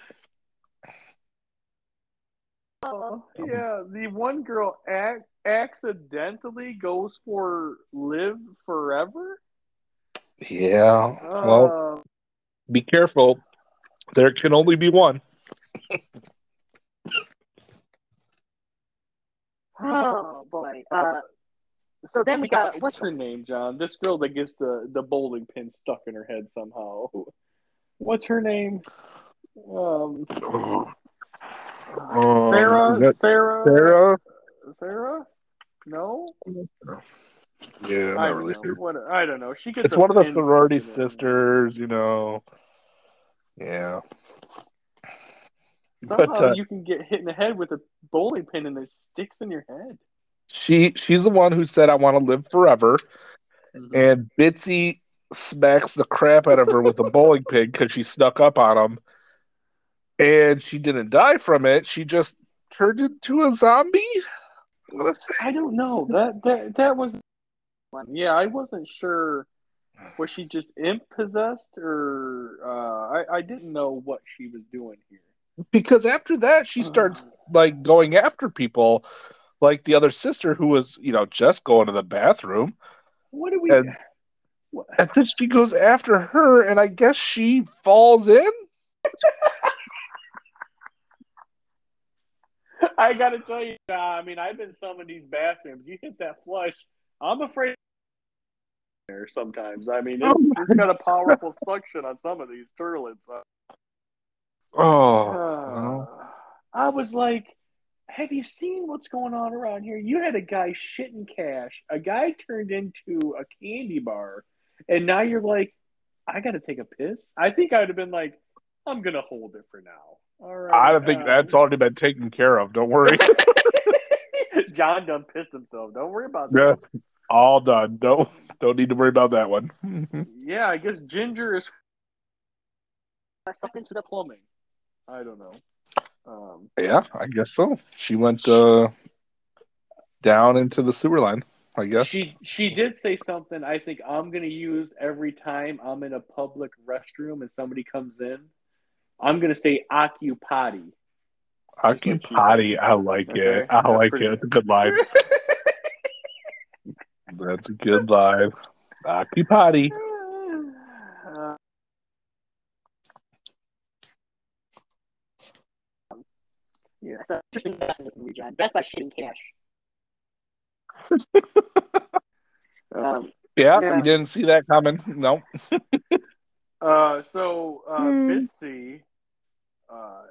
Yeah, the one girl ac- accidentally goes for live forever. Yeah. Well, Uh, be careful. There can only be one. Oh boy. Uh, so then we got what's her name, John? This girl that gets the the bowling pin stuck in her head somehow. What's her name? Um, Um, Sarah. that's Sarah. Sarah. Sarah. No, Yeah, I'm I not don't really know. sure. What I don't know. She gets. It's one of the sorority stuck in her- sisters, you know. Yeah. Somehow But, uh, you can get hit in the head with a bowling pin and it sticks in your head. She she's the one who said I want to live forever, Mm-hmm. and Bitsy smacks the crap out of her with a bowling pin because she snuck up on him, and she didn't die from it. She just turned into a zombie. I don't know. That that that was. Yeah, I wasn't sure. Was she just imp possessed, or uh, I I didn't know what she was doing here. Because after that, she starts like going after people, like the other sister who was you know just going to the bathroom, What do we? And- what- and then she goes after her, and I guess she falls in. I gotta tell you, uh, I mean, I've been some of these bathrooms. You hit that flush, I'm afraid. There sometimes. I mean, it's, it's got a powerful suction on some of these toilets. Uh, Oh, Uh, I was like, have you seen what's going on around here? You had a guy shitting cash, a guy turned into a candy bar, and now you're like, I got to take a piss. I think I'd have been like, I'm gonna hold it for now. All right. I don't think uh, that's already been taken care of. Don't worry. John done pissed himself. Don't worry about Yeah. that. All done. Don't don't need to worry about that one. Yeah, I guess Ginger is something into the plumbing. I don't know. Um, yeah, I guess so. She went uh, down into the sewer line. I guess. She she did say something I think I'm gonna use every time I'm in a public restroom and somebody comes in. I'm gonna say occupati. Occupati. I like Okay, it. I that's like pretty it. It's a good line. That's a good line. Occupati. Yeah, so interesting that's in this movie, John. That's by shitting cash. Um, Yeah, Yeah. you didn't see that coming. No. uh, so uh, Hmm. Bitsy, uh,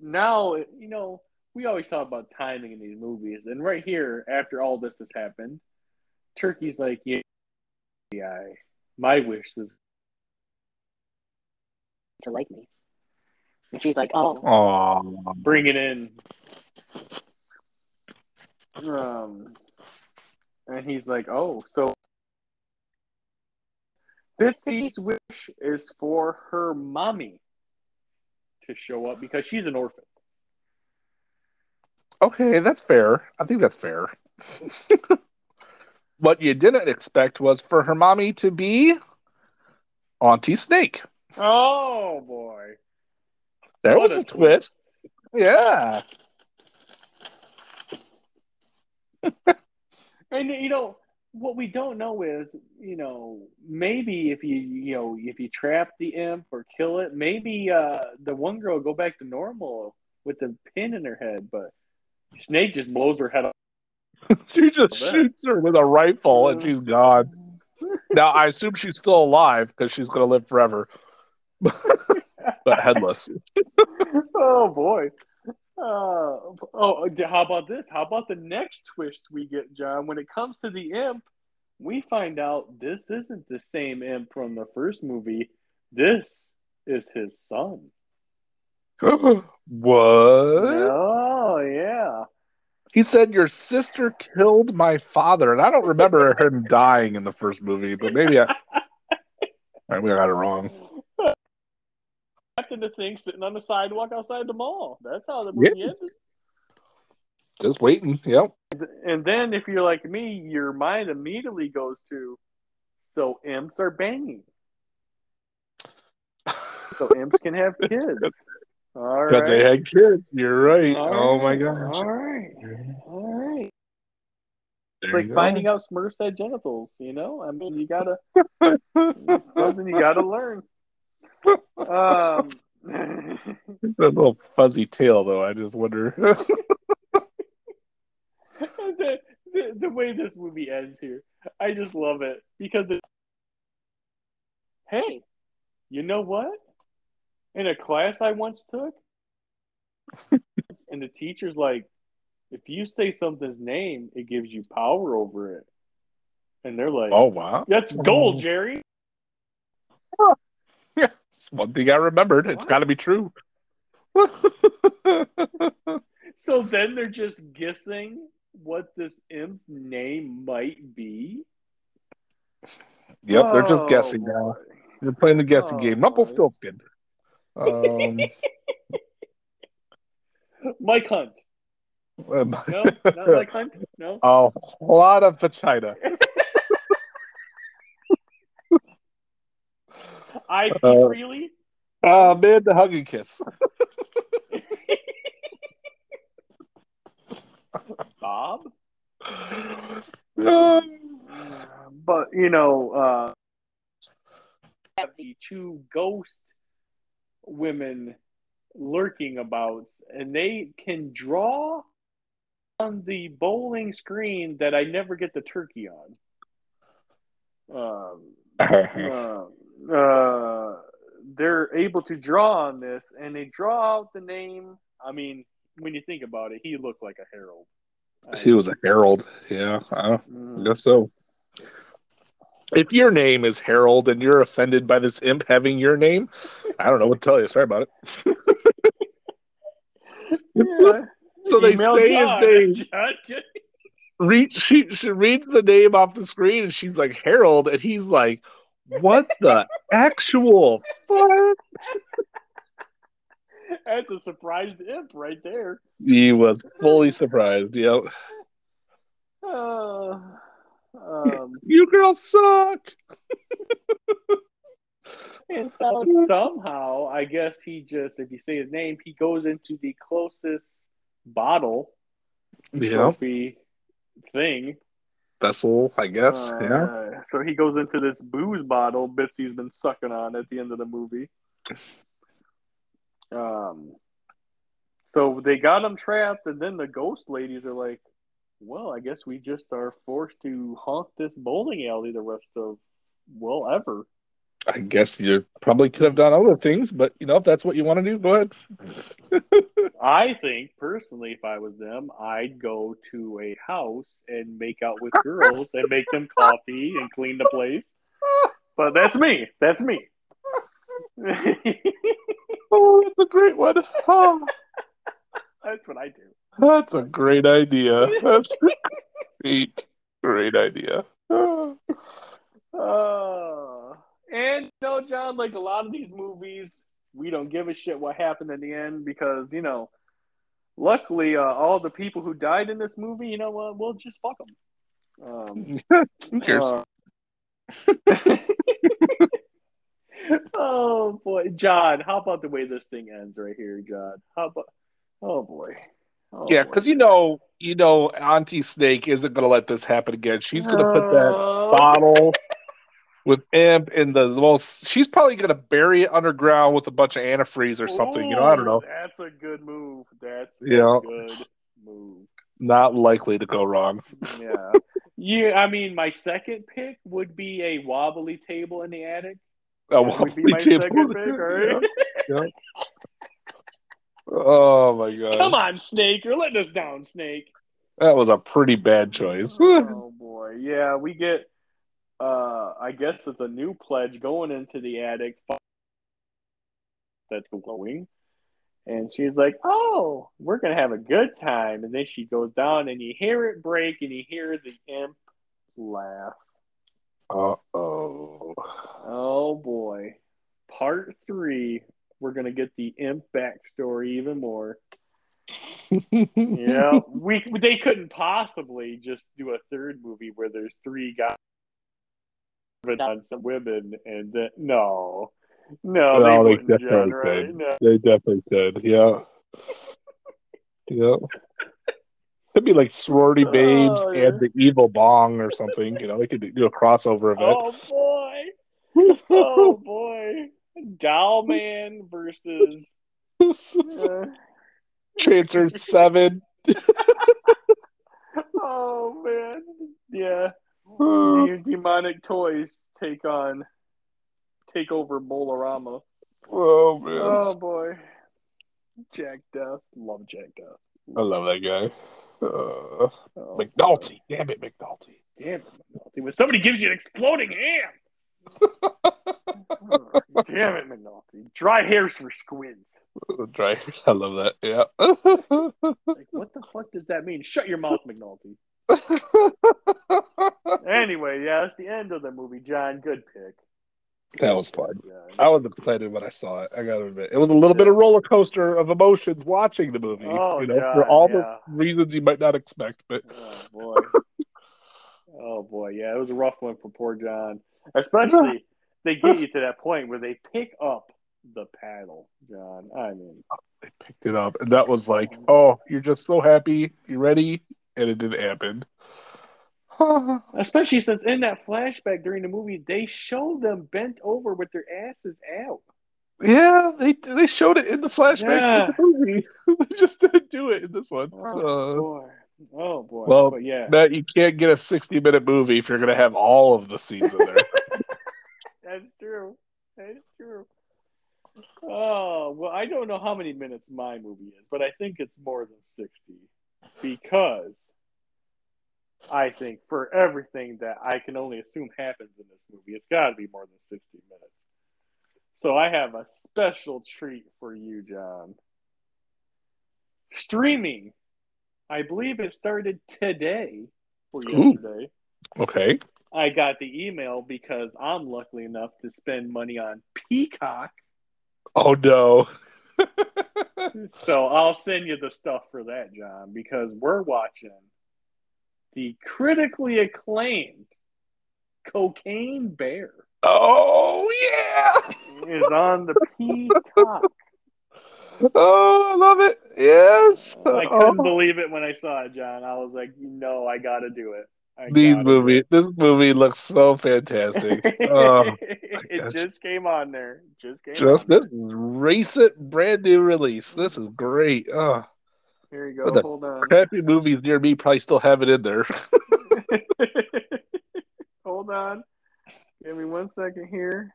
now you know we always talk about timing in these movies, and right here, after all this has happened, Turkey's like, yeah, yeah, my wish was to like me. And she's like, oh, Oh. bring it in. Um, and he's like, "Oh, so Bitsy's wish is for her mommy to show up because she's an orphan." Okay, that's fair. I think that's fair. what you didn't expect was for her mommy to be Auntie Snake. Oh boy! There What was a a twist. Yeah. And you know what we don't know is, you know, maybe if you you know if you trap the imp or kill it, maybe uh the one girl will go back to normal with the pin in her head, but Snake just blows her head off. She just shoots her with a rifle and she's gone. Now, I assume she's still alive because she's going to live forever. But headless. oh boy. Uh, oh, how about this? How about the next twist we get, John? When it comes to the imp, we find out this isn't the same imp from the first movie. This is his son. what? Oh yeah. He said, Your sister killed my father. And I don't remember him dying in the first movie, but maybe I, right, we got it wrong. Captain the thing sitting on the sidewalk outside the mall. That's how the movie Yeah. ended. Just waiting. Yep. And then if you're like me, your mind immediately goes to, so imps are banging. So imps can have kids. All Because they had kids. You're right. All oh my right. gosh. All right. All right. It's like go. finding out Smurfs had genitals, you know? I mean, you gotta, something you gotta learn. Um, It's a little fuzzy tail, though. I just wonder. the, the, the way this movie ends here, I just love it because it, hey, you know what? In a class I once took, and the teacher's like, if you say something's name, it gives you power over it. And they're like, oh wow. that's gold, Jerry. It's one thing I remembered—it's got to be true. So then they're just guessing what this imp's name might be. Yep, they're just Oh, guessing now. They're playing the guessing Oh, game. Rumpelstiltskin. Um, Mike Hunt. um, No, not Mike Hunt. No. a lot of vagina. I.P. Uh, Freely. Uh, man, the hug and kiss. Bob. Um, But you know, uh, have the two ghost women lurking about, and they can draw on the bowling screen that I never get the turkey on. Um, uh, uh, they're able to draw on this, and they draw out the name. I mean, when you think about it, he looked like a herald. he was a herald. Yeah, I Mm. guess so. If your name is Harold and you're offended by this imp having your name, I don't know what to tell you. Sorry about it. Yeah. So they Email say John. John- John- Read, she, she reads the name off the screen and she's like Harold, and he's like, "What the actual fuck?" That's a surprised imp right there. He was fully surprised. Yep, Uh, um, you girls suck. and so somehow, I guess he just, if you say his name, he goes into the closest bottle Yeah, trophy thing. Vessel, I guess. Uh, yeah, So he goes into this booze bottle Bitsy's been sucking on at the end of the movie. Um, so they got him trapped, and then the ghost ladies are like, "Well, I guess we just are forced to haunt this bowling alley the rest of well ever." I guess you probably could have done other things, but you know, if that's what you want to do, go ahead. I think personally, if I was them, I'd go to a house and make out with girls and make them coffee and clean the place. But that's me. That's me. Oh, that's a great one. Oh, that's what I do. that's a great idea. That's great, great idea. Oh. Uh, and you know, John, like a lot of these movies, we don't give a shit what happened in the end because you know, luckily, uh, all the people who died in this movie, you know what, we'll just fuck them. Um, Who cares? uh, oh boy, John, how about the way this thing ends right here, John? How about? Oh boy. Oh, yeah, because you know, you know, Auntie Snake isn't going to let this happen again. She's going to put that Oh. bottle with Imp in the most. She's probably going to bury it underground with a bunch of antifreeze or something. You know, I don't know. That's a good move. That's Yeah. a good move. Not likely to go wrong. Yeah. yeah, I mean, my second pick would be a wobbly table in the attic. A That wobbly table. second pick, right? Yeah. Oh my god. Come on, Snake. You're letting us down, Snake. That was a pretty bad choice. oh, boy. Yeah, we get, uh, I guess it's a new pledge going into the attic that's glowing. And she's like, oh, we're going to have a good time. And then she goes down and you hear it break and you hear the imp laugh. Uh oh. Oh boy. Part three, we're gonna get the imp backstory even more. Yeah, we they couldn't possibly just do a third movie where there's three guys on some women and then, no, no, No, they they definitely right? could. No. They definitely did. Yeah. Yeah. it could be like sorority babes Oh, and the evil bong or something. You know, they could do a crossover event. Oh boy, oh boy, Doll Man versus. uh, Trancers seven. oh man, yeah. Oh The demonic toys take on take over Bowl-O-Rama. Oh man. Oh boy. Jack Deth. Love Jack Deth. I love that guy. Uh, Oh, McNulty. Damn it, McNulty. Damn it, McNulty. When somebody gives you an exploding hand. Damn it, McNulty. Dry hairs for squids. Dry. I love that. Yeah. Like, what the fuck does that mean? Shut your mouth, McNulty. Anyway, yeah, that's the end of the movie, John. Good pick. that was fun. Yeah. I was excited when I saw it. I gotta admit, it was a little bit of roller coaster of emotions watching the movie. Oh, you know, God, for all yeah. the reasons you might not expect. But Oh boy. oh boy, yeah, it was a rough one for poor John. Especially they get you to that point where they pick up the paddle, John. I mean, they picked it up, and that was like, oh, you're just so happy, you ready, and it didn't happen. especially since in that flashback during the movie, they show them bent over with their asses out. yeah, they they showed it in the flashback Yeah. of the movie. they just didn't do it in this one. Oh Uh, boy. Oh boy. well, but yeah, Matt, you can't get a 60 minute movie if you're gonna have all of the scenes in there. that's true. That's true. Oh well, I don't know how many minutes my movie is, but I think it's more than sixty because I think for everything that I can only assume happens in this movie, it's got to be more than sixty minutes. So I have a special treat for you, John. Streaming, I believe it started today or Ooh. yesterday. okay. I got the email because I'm lucky enough to spend money on Peacock. Oh no. So I'll send you the stuff for that, John, because we're watching the critically acclaimed Cocaine Bear oh yeah. is on the Peacock. Oh, I love it. Yes. I couldn't Oh. believe it when I saw it, John. I was like, no, I got to do it. I These movies, this movie looks so fantastic. Oh, it just came on there. Just came just on this is recent, brand new release. This is great. Oh, Here you go. What Hold on. crappy movies near me probably still have it in there. Hold on. Give me one second here.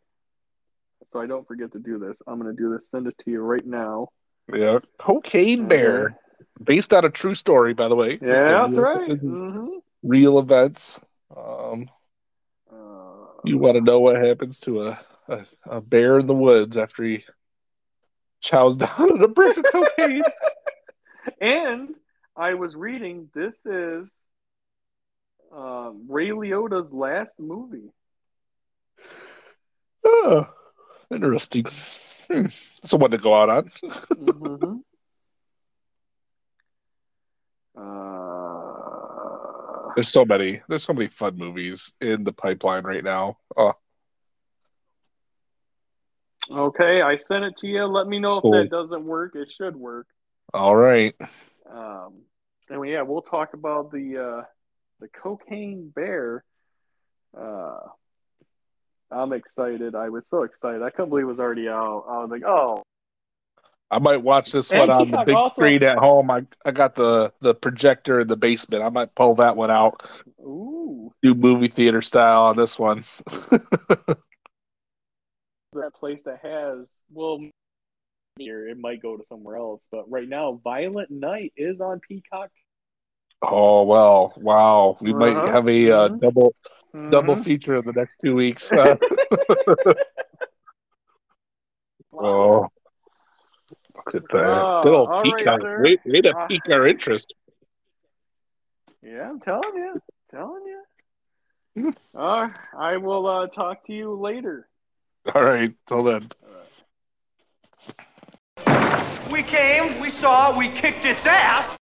So I don't forget to do this. I'm going to do this. Send it to you right now. yeah, Cocaine Bear, based on a true story, by the way. Yeah, a that's right. it's hmm Real events. Um, Uh, you want to know what happens to a, a, a bear in the woods after he chows down on a brick of cocaine? and I was reading this is um, Ray Liotta's last movie. oh, interesting. Hmm. That's a one to go out on. Mhm. Uh, There's so many. There's so many fun movies in the pipeline right now. Oh, okay, I sent it to you. Let me know if Cool. that doesn't work. It should work. all right. Um, and we, yeah, we'll talk about the uh, the cocaine bear. Uh, I'm excited. I was so excited. I couldn't believe it was already out. I was like, oh, I might watch this And one on the big also- screen at home. I I got the the projector in the basement. I might pull that one out. ooh, Do movie theater style on this one. that place that has well, here it might go to somewhere else. But right now, Violent Night is on Peacock. oh well, wow. We might Uh-huh. have a uh, Mhm. double double Mhm. feature in the next two weeks. Uh, oh, at the Oh, little peak right, our, way, way to uh, pique our interest. Yeah, I'm telling you, telling you. uh, I will uh, talk to you later. All right, till then. Right. We came, we saw, we kicked its ass.